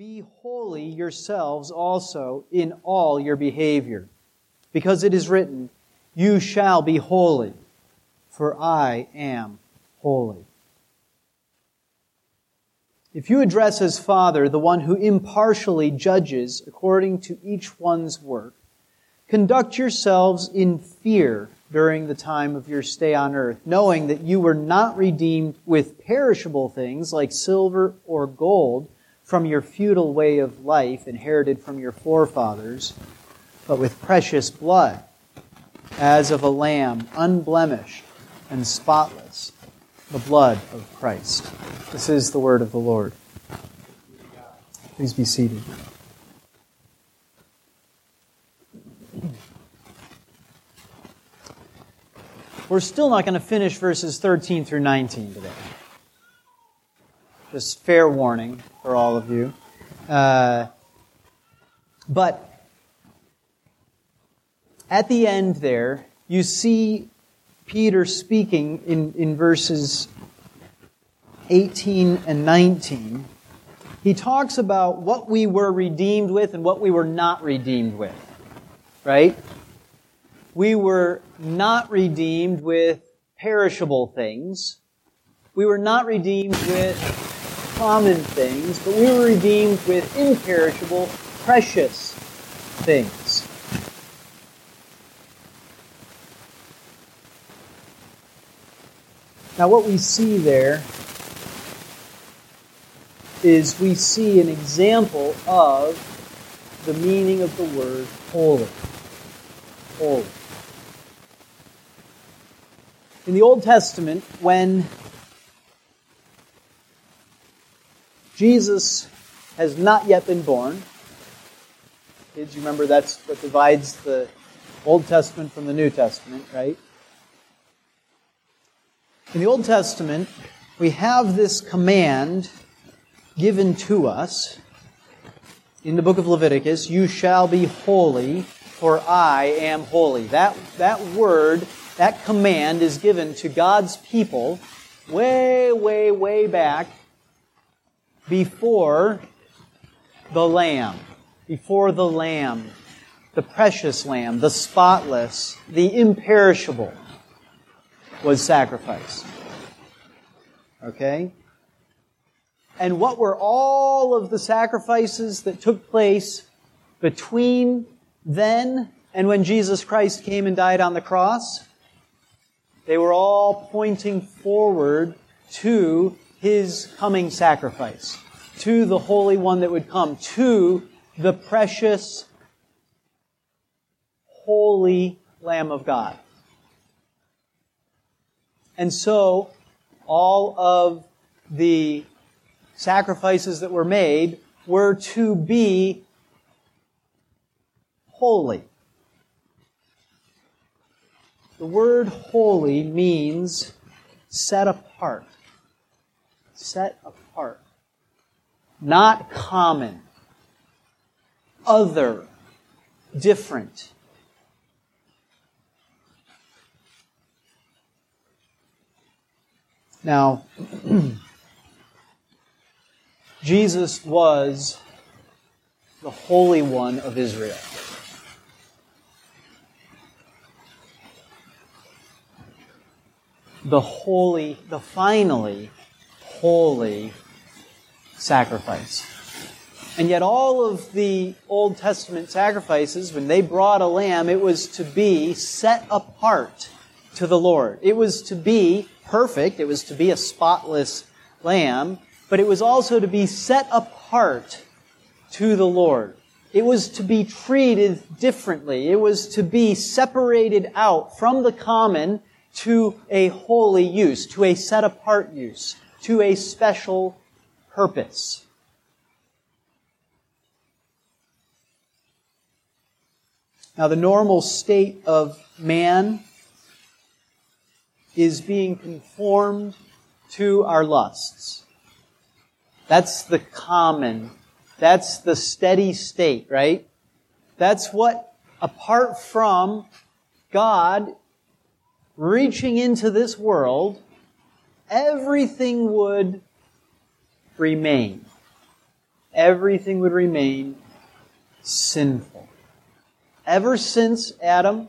Be holy yourselves also in all your behavior, because it is written, You shall be holy, for I am holy. If you address as Father the one who impartially judges according to each one's work, conduct yourselves in fear during the time of your stay on earth, knowing that you were not redeemed with perishable things like silver or gold from your futile way of life inherited from your forefathers, but with precious blood, as of a lamb, unblemished and spotless, the blood of Christ. This is the word of the Lord. Please be seated. We're still not going to finish verses 13 through 19 today. Just fair warning for all of you. Uh, but at the end there, you see Peter speaking in, in verses 18 and 19. He talks about what we were redeemed with and what we were not redeemed with. Right? We were not redeemed with perishable things. We were not redeemed with common things, but we were redeemed with imperishable, precious things. Now, what we see there is we see an example of the meaning of the word holy. Holy. In the Old Testament, when Jesus has not yet been born. Kids, you remember that's what divides the Old Testament from the New Testament, right? In the Old Testament, we have this command given to us in the book of Leviticus you shall be holy, for I am holy. That, that word, that command is given to God's people way, way, way back before the Lamb, before the Lamb, the precious Lamb, the spotless, the imperishable was sacrificed. Okay? And what were all of the sacrifices that took place between then and when Jesus Christ came and died on the cross? They were all pointing forward to his coming sacrifice, to the Holy One that would come, to the precious, holy Lamb of God. And so, all of the sacrifices that were made were to be holy. The word holy means set apart set apart, not common, other, different. Now, Jesus was the Holy One of Israel. The holy, the finally holy sacrifice. And yet, all of the Old Testament sacrifices, when they brought a lamb, it was to be set apart to the Lord. It was to be perfect, it was to be a spotless lamb, but it was also to be set apart to the Lord. It was to be treated differently. It was to be separated out from the common to a holy use, to a set apart use to a special purpose. Now, the normal state of man is being conformed to our lusts. That's the common, that's the steady state, right? That's what, apart from God reaching into this world everything would remain. everything would remain sinful. Ever since Adam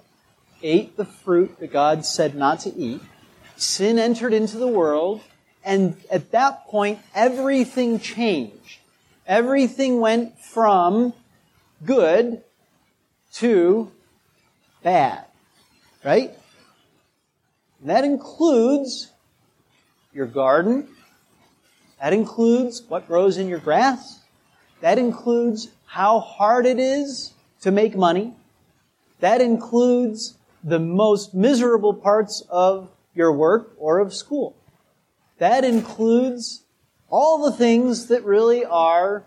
ate the fruit that God said not to eat, sin entered into the world, and at that point, everything changed. Everything went from good to bad. Right? And that includes your garden. That includes what grows in your grass. That includes how hard it is to make money. That includes the most miserable parts of your work or of school. That includes all the things that really are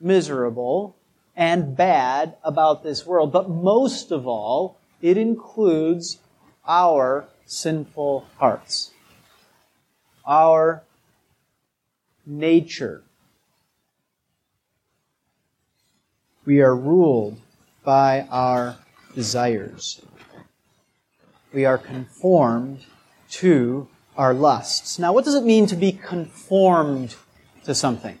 miserable and bad about this world. But most of all, it includes our sinful hearts. Our nature. We are ruled by our desires. We are conformed to our lusts. Now, what does it mean to be conformed to something?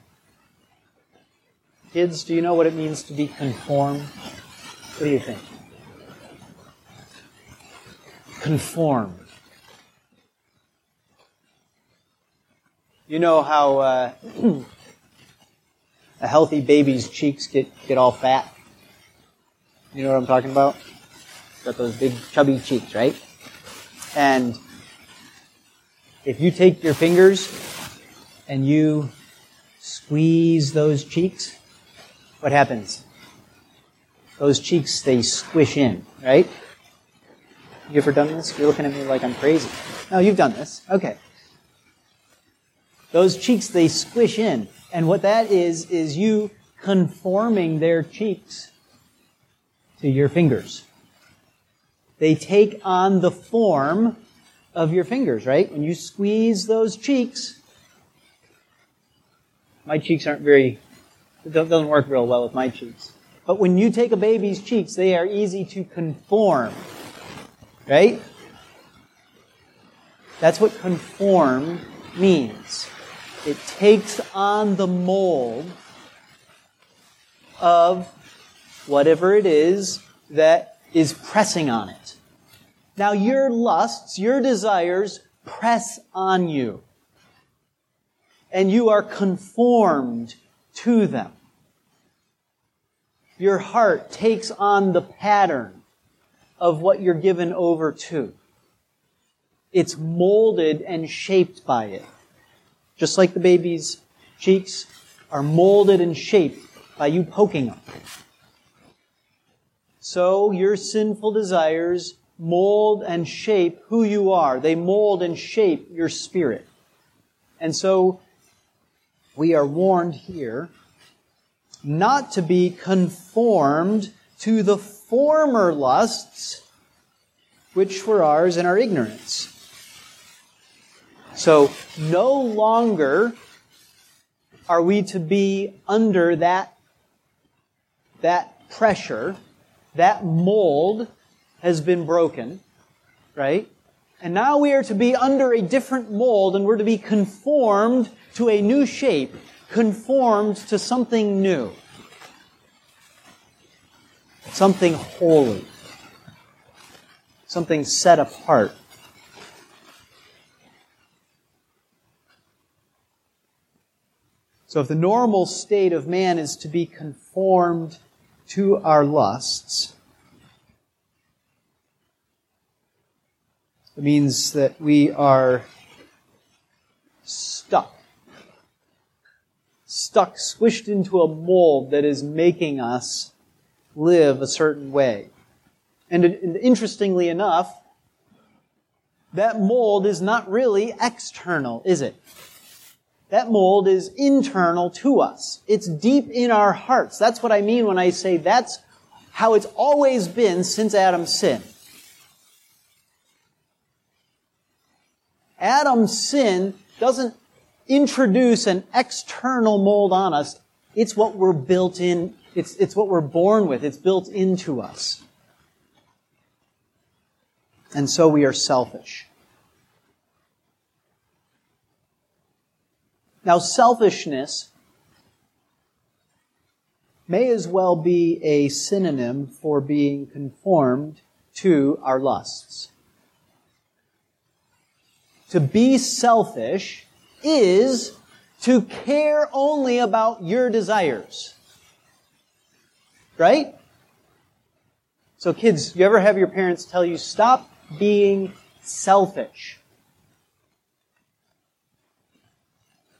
Kids, do you know what it means to be conformed? What do you think? Conformed. You know how uh, a healthy baby's cheeks get, get all fat? You know what I'm talking about? Got those big chubby cheeks, right? And if you take your fingers and you squeeze those cheeks, what happens? Those cheeks, they squish in, right? You ever done this? You're looking at me like I'm crazy. No, you've done this. Okay. Those cheeks, they squish in. And what that is, is you conforming their cheeks to your fingers. They take on the form of your fingers, right? When you squeeze those cheeks, my cheeks aren't very, it doesn't work real well with my cheeks. But when you take a baby's cheeks, they are easy to conform, right? That's what conform means. It takes on the mold of whatever it is that is pressing on it. Now your lusts, your desires press on you. And you are conformed to them. Your heart takes on the pattern of what you're given over to. It's molded and shaped by it. Just like the baby's cheeks are molded and shaped by you poking them. So your sinful desires mold and shape who you are. They mold and shape your spirit. And so we are warned here not to be conformed to the former lusts which were ours in our ignorance. So no longer are we to be under that, that pressure, that mold has been broken, right? And now we are to be under a different mold and we're to be conformed to a new shape, conformed to something new. Something holy. Something set apart. So if the normal state of man is to be conformed to our lusts, It means that we are stuck. Stuck, squished into a mold that is making us live a certain way. And, interestingly enough, that mold is not really external, is it? That mold is internal to us. It's deep in our hearts. That's what I mean when I say that's how it's always been since Adam's sin. Adam's sin doesn't introduce an external mold on us. It's what we're built in. It's, it's what we're born with. It's built into us. And so we are selfish. Now, selfishness may as well be a synonym for being conformed to our lusts. To be selfish is to care only about your desires. Right? So kids, you ever have your parents tell you, stop being selfish?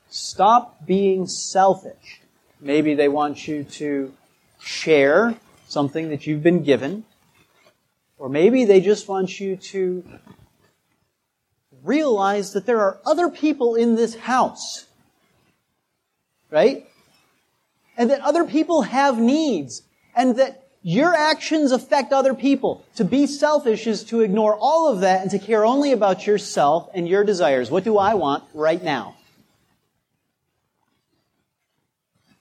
Stop being selfish. Maybe they want you to share something that you've been given. Or maybe they just want you to realize that there are other people in this house. Right? And that other people have needs. And that your actions affect other people. To be selfish is to ignore all of that and to care only about yourself and your desires. What do I want right now?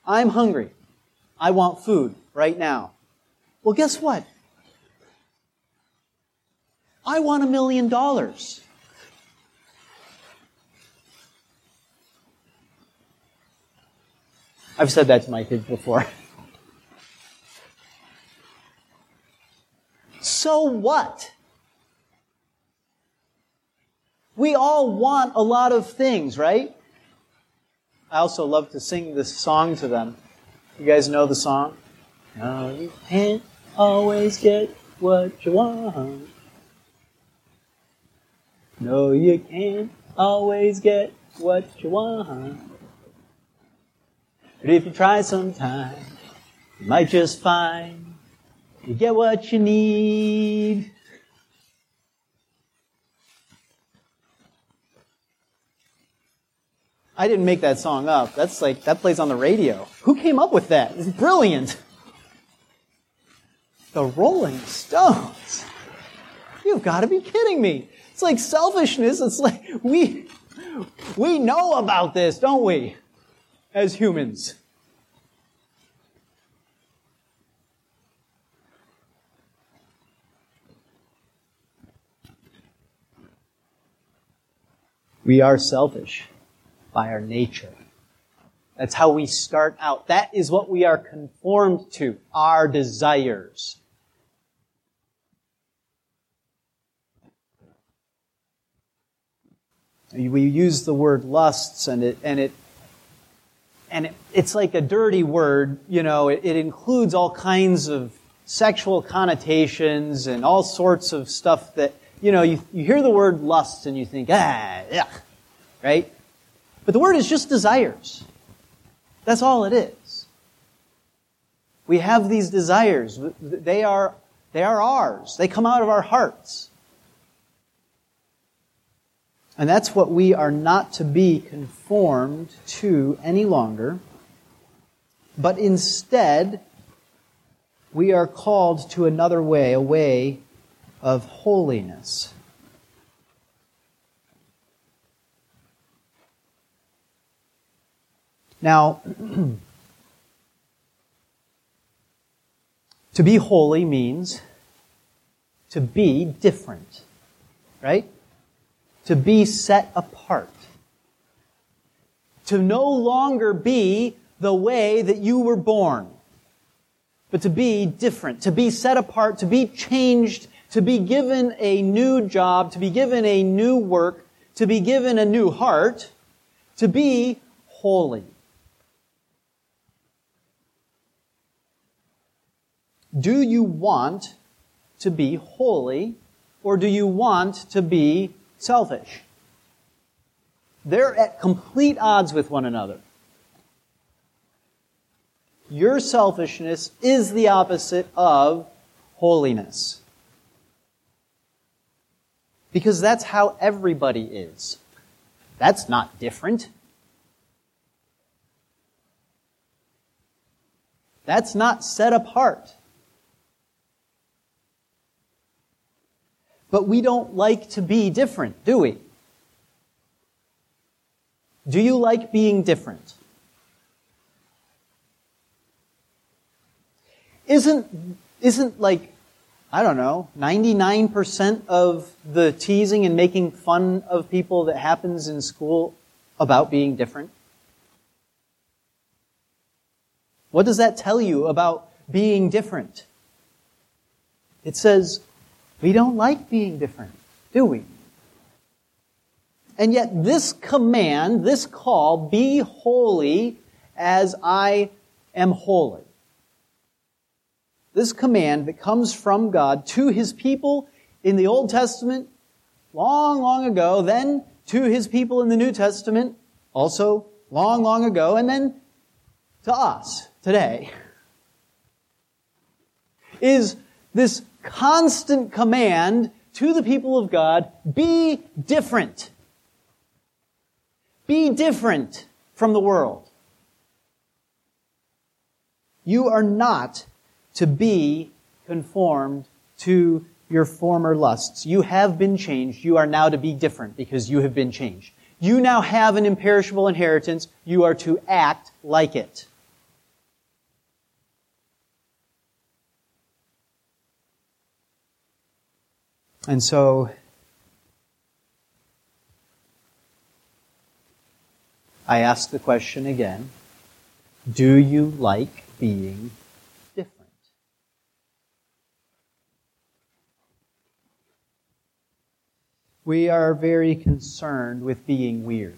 I'm hungry. I want food right now. Well, guess what? I want a million dollars. I've said that to my kids before. so what? We all want a lot of things, right? I also love to sing this song to them. You guys know the song? No, you can't always get what you want. No, you can't always get what you want. But if you try sometime, you might just find you get what you need. I didn't make that song up. That's like, that plays on the radio. Who came up with that? It's brilliant. The Rolling Stones. You've got to be kidding me. It's like selfishness. It's like, we, we know about this, don't we? As humans. We are selfish by our nature. That's how we start out. That is what we are conformed to, our desires. We use the word lusts and it, and it, and it, it's like a dirty word, you know, it, it includes all kinds of sexual connotations and all sorts of stuff that you know, you, you hear the word lust and you think, ah, yeah, right? But the word is just desires. That's all it is. We have these desires. They are, they are ours. They come out of our hearts. And that's what we are not to be conformed to any longer. But instead, we are called to another way, a way of holiness. Now, to be holy means to be different, right? To be set apart. To no longer be the way that you were born, but to be different, to be set apart, to be changed to be given a new job, to be given a new work, to be given a new heart, to be holy. Do you want to be holy or do you want to be selfish? They're at complete odds with one another. Your selfishness is the opposite of holiness. Because that's how everybody is. That's not different. That's not set apart. But we don't like to be different, do we? Do you like being different? Isn't, isn't like I don't know, 99% of the teasing and making fun of people that happens in school about being different? What does that tell you about being different? It says, we don't like being different, do we? And yet, this command, this call, be holy as I am holy. This command that comes from God to his people in the Old Testament long, long ago, then to his people in the New Testament also long, long ago, and then to us today, is this constant command to the people of God be different. Be different from the world. You are not to be conformed to your former lusts. You have been changed. You are now to be different because you have been changed. You now have an imperishable inheritance. You are to act like it. And so, I ask the question again Do you like being different? We are very concerned with being weird.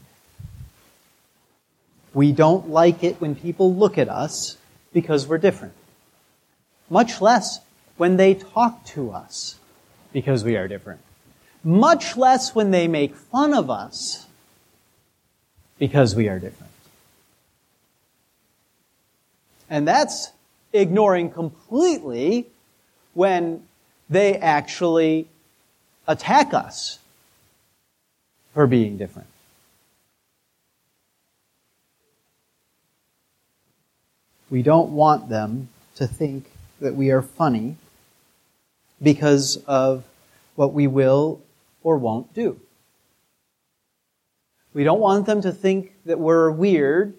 We don't like it when people look at us because we're different. Much less when they talk to us because we are different. Much less when they make fun of us because we are different. And that's ignoring completely when they actually attack us for being different. We don't want them to think that we are funny because of what we will or won't do. We don't want them to think that we're weird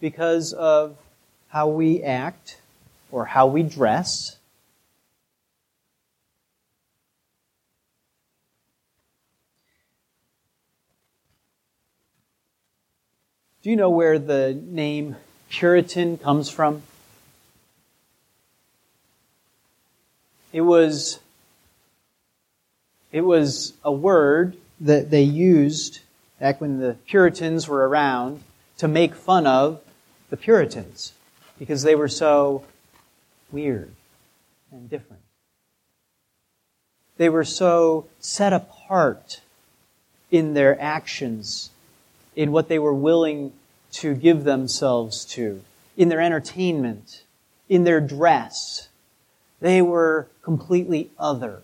because of how we act or how we dress. Do you know where the name Puritan comes from? It was it was a word that they used back when the Puritans were around to make fun of the Puritans because they were so weird and different. They were so set apart in their actions, in what they were willing to give themselves to, in their entertainment, in their dress. They were completely other.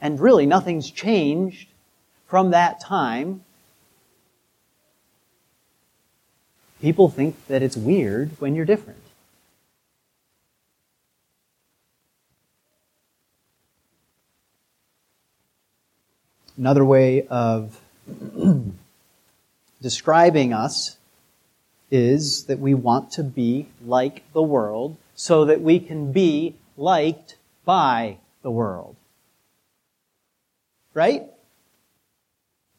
And really, nothing's changed from that time. People think that it's weird when you're different. Another way of describing us is that we want to be like the world so that we can be liked by the world. Right?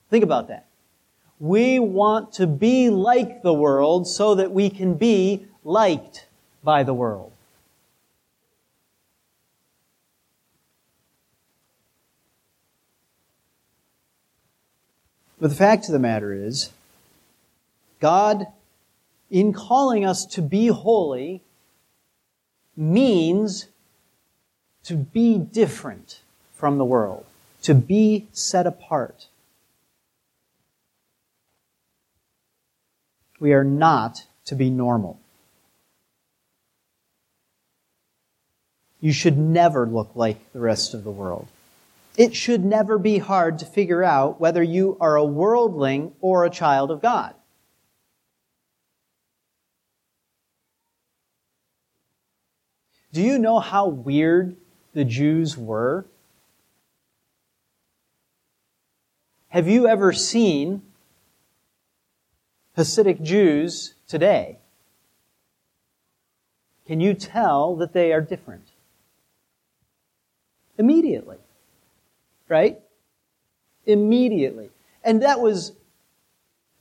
Think about that. We want to be like the world so that we can be liked by the world. But the fact of the matter is, God, in calling us to be holy, means to be different from the world to be set apart. We are not to be normal. You should never look like the rest of the world. It should never be hard to figure out whether you are a worldling or a child of God. Do you know how weird the Jews were Have you ever seen Hasidic Jews today? Can you tell that they are different? Immediately. Right? Immediately. And that was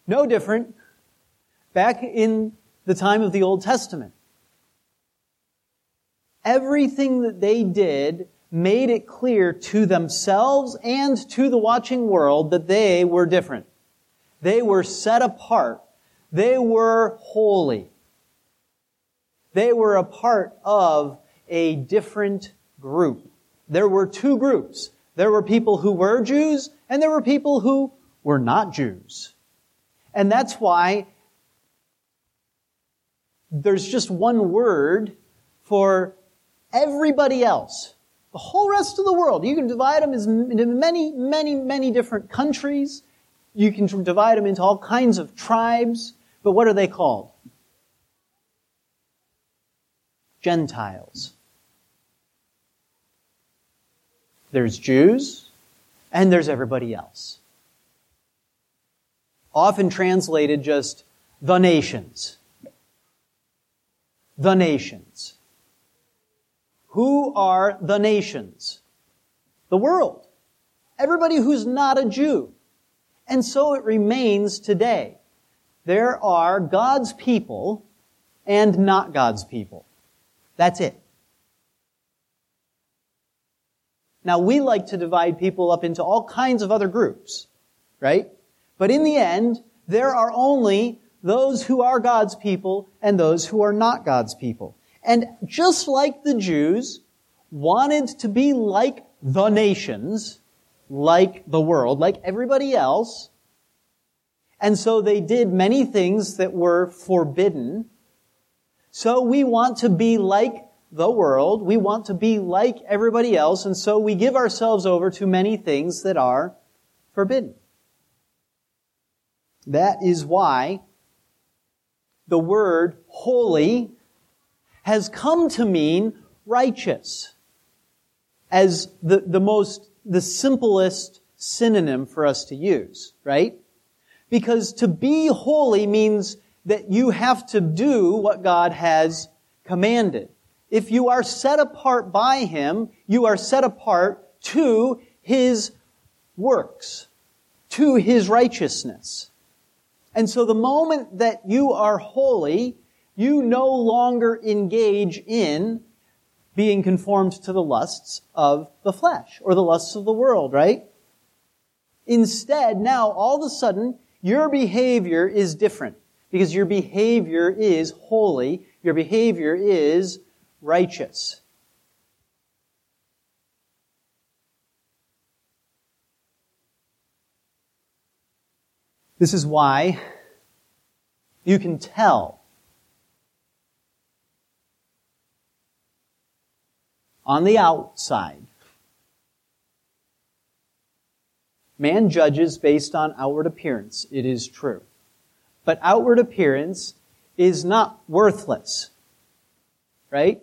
no different back in the time of the Old Testament. Everything that they did made it clear to themselves and to the watching world that they were different. They were set apart. They were holy. They were a part of a different group. There were two groups. There were people who were Jews and there were people who were not Jews. And that's why there's just one word for everybody else. The whole rest of the world. You can divide them into many, many, many different countries. You can divide them into all kinds of tribes. But what are they called? Gentiles. There's Jews, and there's everybody else. Often translated just the nations. The nations. Who are the nations? The world. Everybody who's not a Jew. And so it remains today. There are God's people and not God's people. That's it. Now we like to divide people up into all kinds of other groups, right? But in the end, there are only those who are God's people and those who are not God's people. And just like the Jews wanted to be like the nations, like the world, like everybody else, and so they did many things that were forbidden, so we want to be like the world. We want to be like everybody else, and so we give ourselves over to many things that are forbidden. That is why the word holy has come to mean righteous as the, the most, the simplest synonym for us to use, right? Because to be holy means that you have to do what God has commanded. If you are set apart by Him, you are set apart to His works, to His righteousness. And so the moment that you are holy, you no longer engage in being conformed to the lusts of the flesh or the lusts of the world, right? Instead, now all of a sudden, your behavior is different because your behavior is holy. Your behavior is righteous. This is why you can tell on the outside. Man judges based on outward appearance. It is true. But outward appearance is not worthless. Right?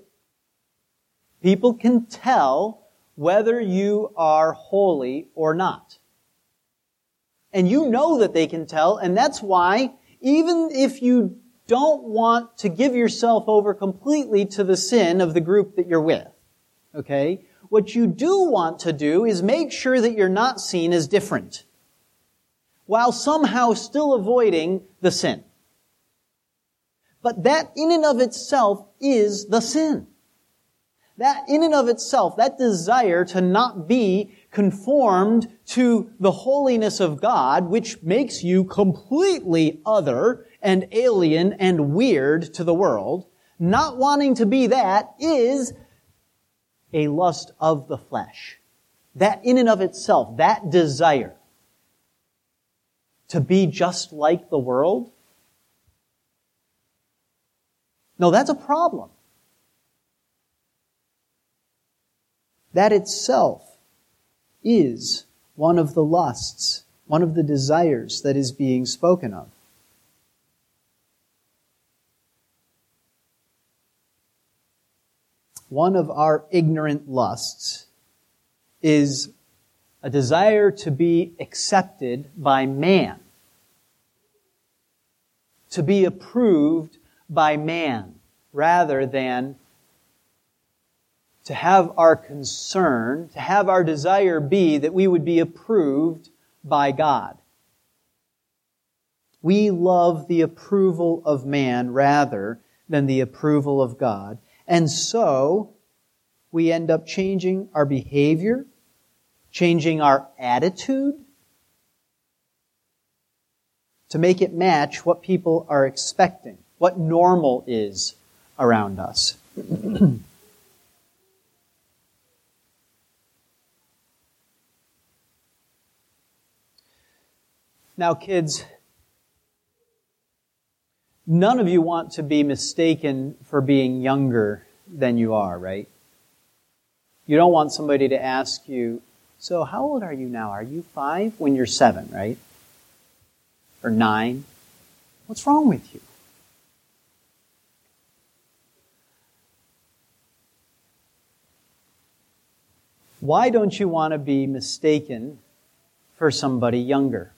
People can tell whether you are holy or not. And you know that they can tell, and that's why, even if you don't want to give yourself over completely to the sin of the group that you're with, okay, what you do want to do is make sure that you're not seen as different, while somehow still avoiding the sin. But that in and of itself is the sin. That in and of itself, that desire to not be conformed to the holiness of God, which makes you completely other and alien and weird to the world, not wanting to be that is a lust of the flesh. That in and of itself, that desire to be just like the world, no, that's a problem. That itself is one of the lusts, one of the desires that is being spoken of. One of our ignorant lusts is a desire to be accepted by man, to be approved by man, rather than to have our concern, to have our desire be that we would be approved by God. We love the approval of man rather than the approval of God. And so, we end up changing our behavior, changing our attitude to make it match what people are expecting, what normal is around us. now, kids, none of you want to be mistaken for being younger than you are, right? You don't want somebody to ask you, so how old are you now? Are you five? When you're seven, right? Or nine? What's wrong with you? Why don't you want to be mistaken for somebody younger?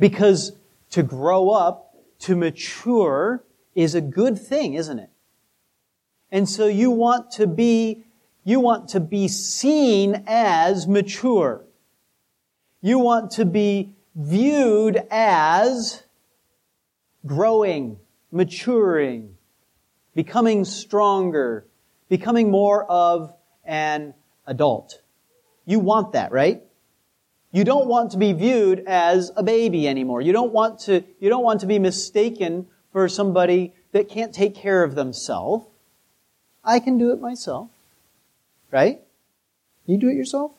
Because to grow up, to mature, is a good thing, isn't it? And so you want to be, you want to be seen as mature. You want to be viewed as growing, maturing, becoming stronger, becoming more of an adult. You want that, right? You don't want to be viewed as a baby anymore. You don't want to, you don't want to be mistaken for somebody that can't take care of themselves. I can do it myself. Right? You do it yourself?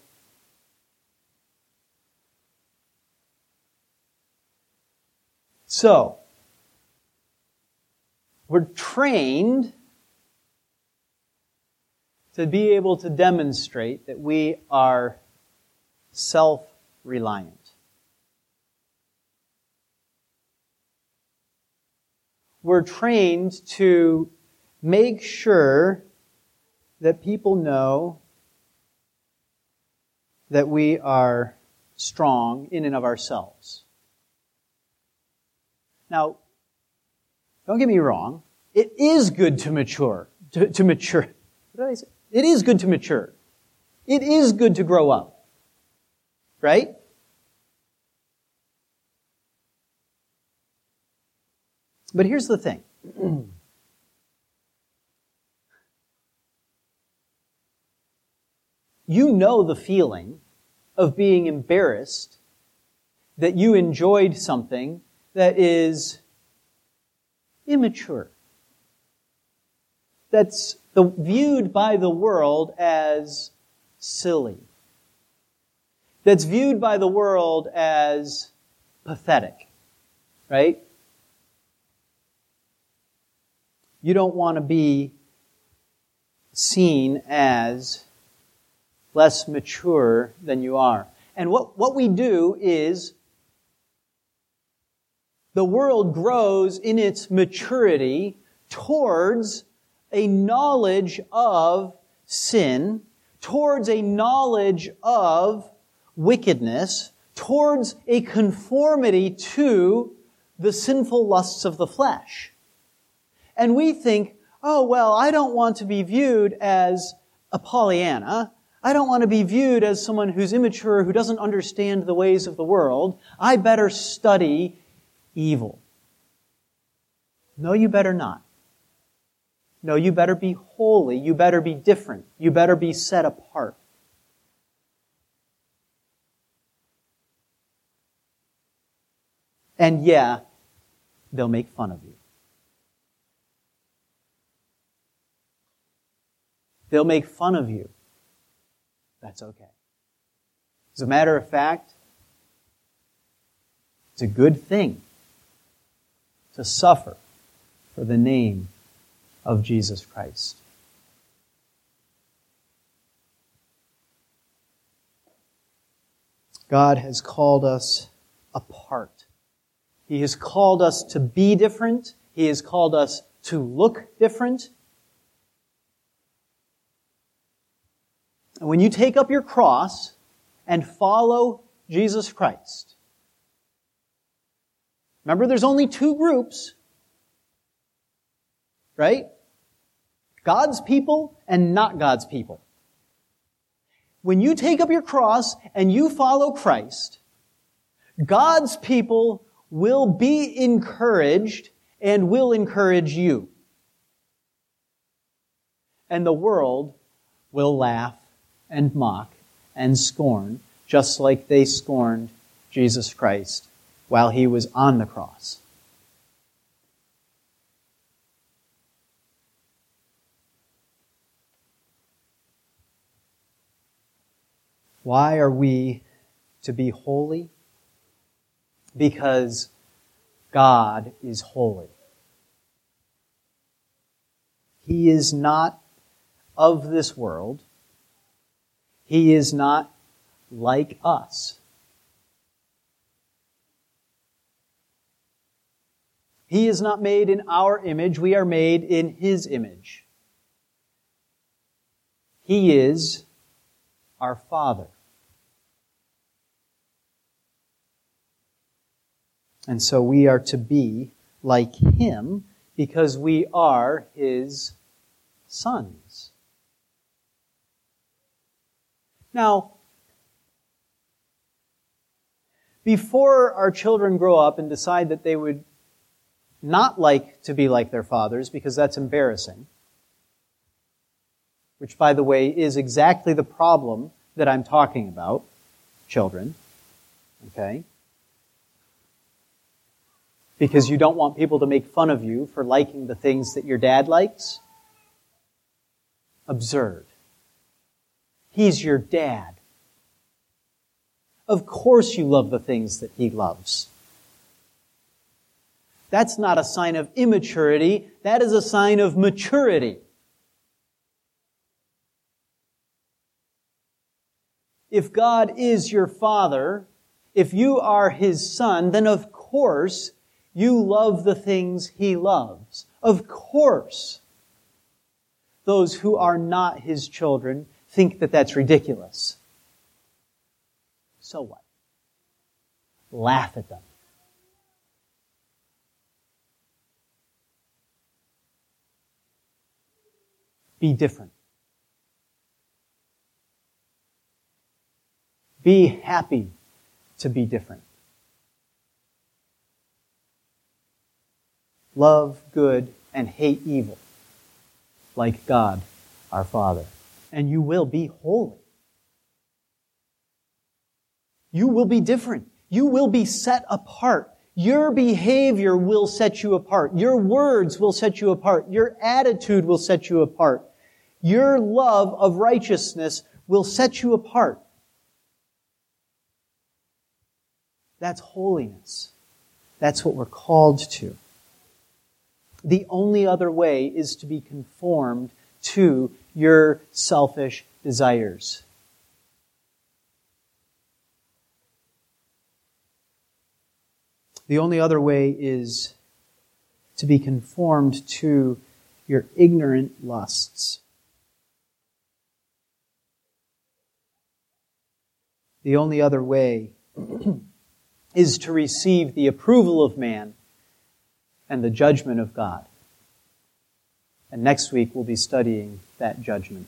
So, we're trained to be able to demonstrate that we are self reliant. We're trained to make sure that people know that we are strong in and of ourselves. Now, don't get me wrong. It is good to mature. To, to mature. What did I say? It is good to mature. It is good to grow up. Right? But here's the thing. you know the feeling of being embarrassed that you enjoyed something that is immature. That's the, viewed by the world as silly. That's viewed by the world as pathetic. Right? You don't want to be seen as less mature than you are. And what, what we do is the world grows in its maturity towards a knowledge of sin, towards a knowledge of wickedness, towards a conformity to the sinful lusts of the flesh. And we think, oh, well, I don't want to be viewed as a Pollyanna. I don't want to be viewed as someone who's immature, who doesn't understand the ways of the world. I better study evil. No, you better not. No, you better be holy. You better be different. You better be set apart. And yeah, they'll make fun of you. They'll make fun of you that's okay. As a matter of fact, it's a good thing to suffer for the name of Jesus Christ. God has called us apart. He has called us to be different. He has called us to look different. And when you take up your cross and follow Jesus Christ, remember there's only two groups, right? God's people and not God's people. when you take up your cross and you follow Christ, God's people will be encouraged and will encourage you. And the world will laugh and mock and scorn, just like they scorned Jesus Christ while he was on the cross. Why are we to be holy? Because God is holy. He is not of this world. He is not like us. He is not made in our image. We are made in His image. He is our Father. And so we are to be like Him because we are His sons. Now, before our children grow up and decide that they would not like to be like their fathers because that's embarrassing, which, by the way, is exactly the problem that I'm talking about, children. Okay? Because you don't want people to make fun of you for liking the things that your dad likes? Absurd. He's your dad. Of course you love the things that he loves. That's not a sign of immaturity. That is a sign of maturity. If God is your father, if you are his son, then of course you love the things he loves. Of course, those who are not his children think that that's ridiculous. So what? Laugh at them. Be different. Be happy to be different. Love good and hate evil, like God our Father. And you will be holy. You will be different. You will be set apart. Your behavior will set you apart. Your words will set you apart. Your attitude will set you apart. Your love of righteousness will set you apart. That's holiness. That's what we're called to. The only other way is to be conformed to your selfish desires. The only other way is to be conformed to your ignorant lusts. The only other way is to receive the approval of man and the judgment of God. And next week we'll be studying that judgment.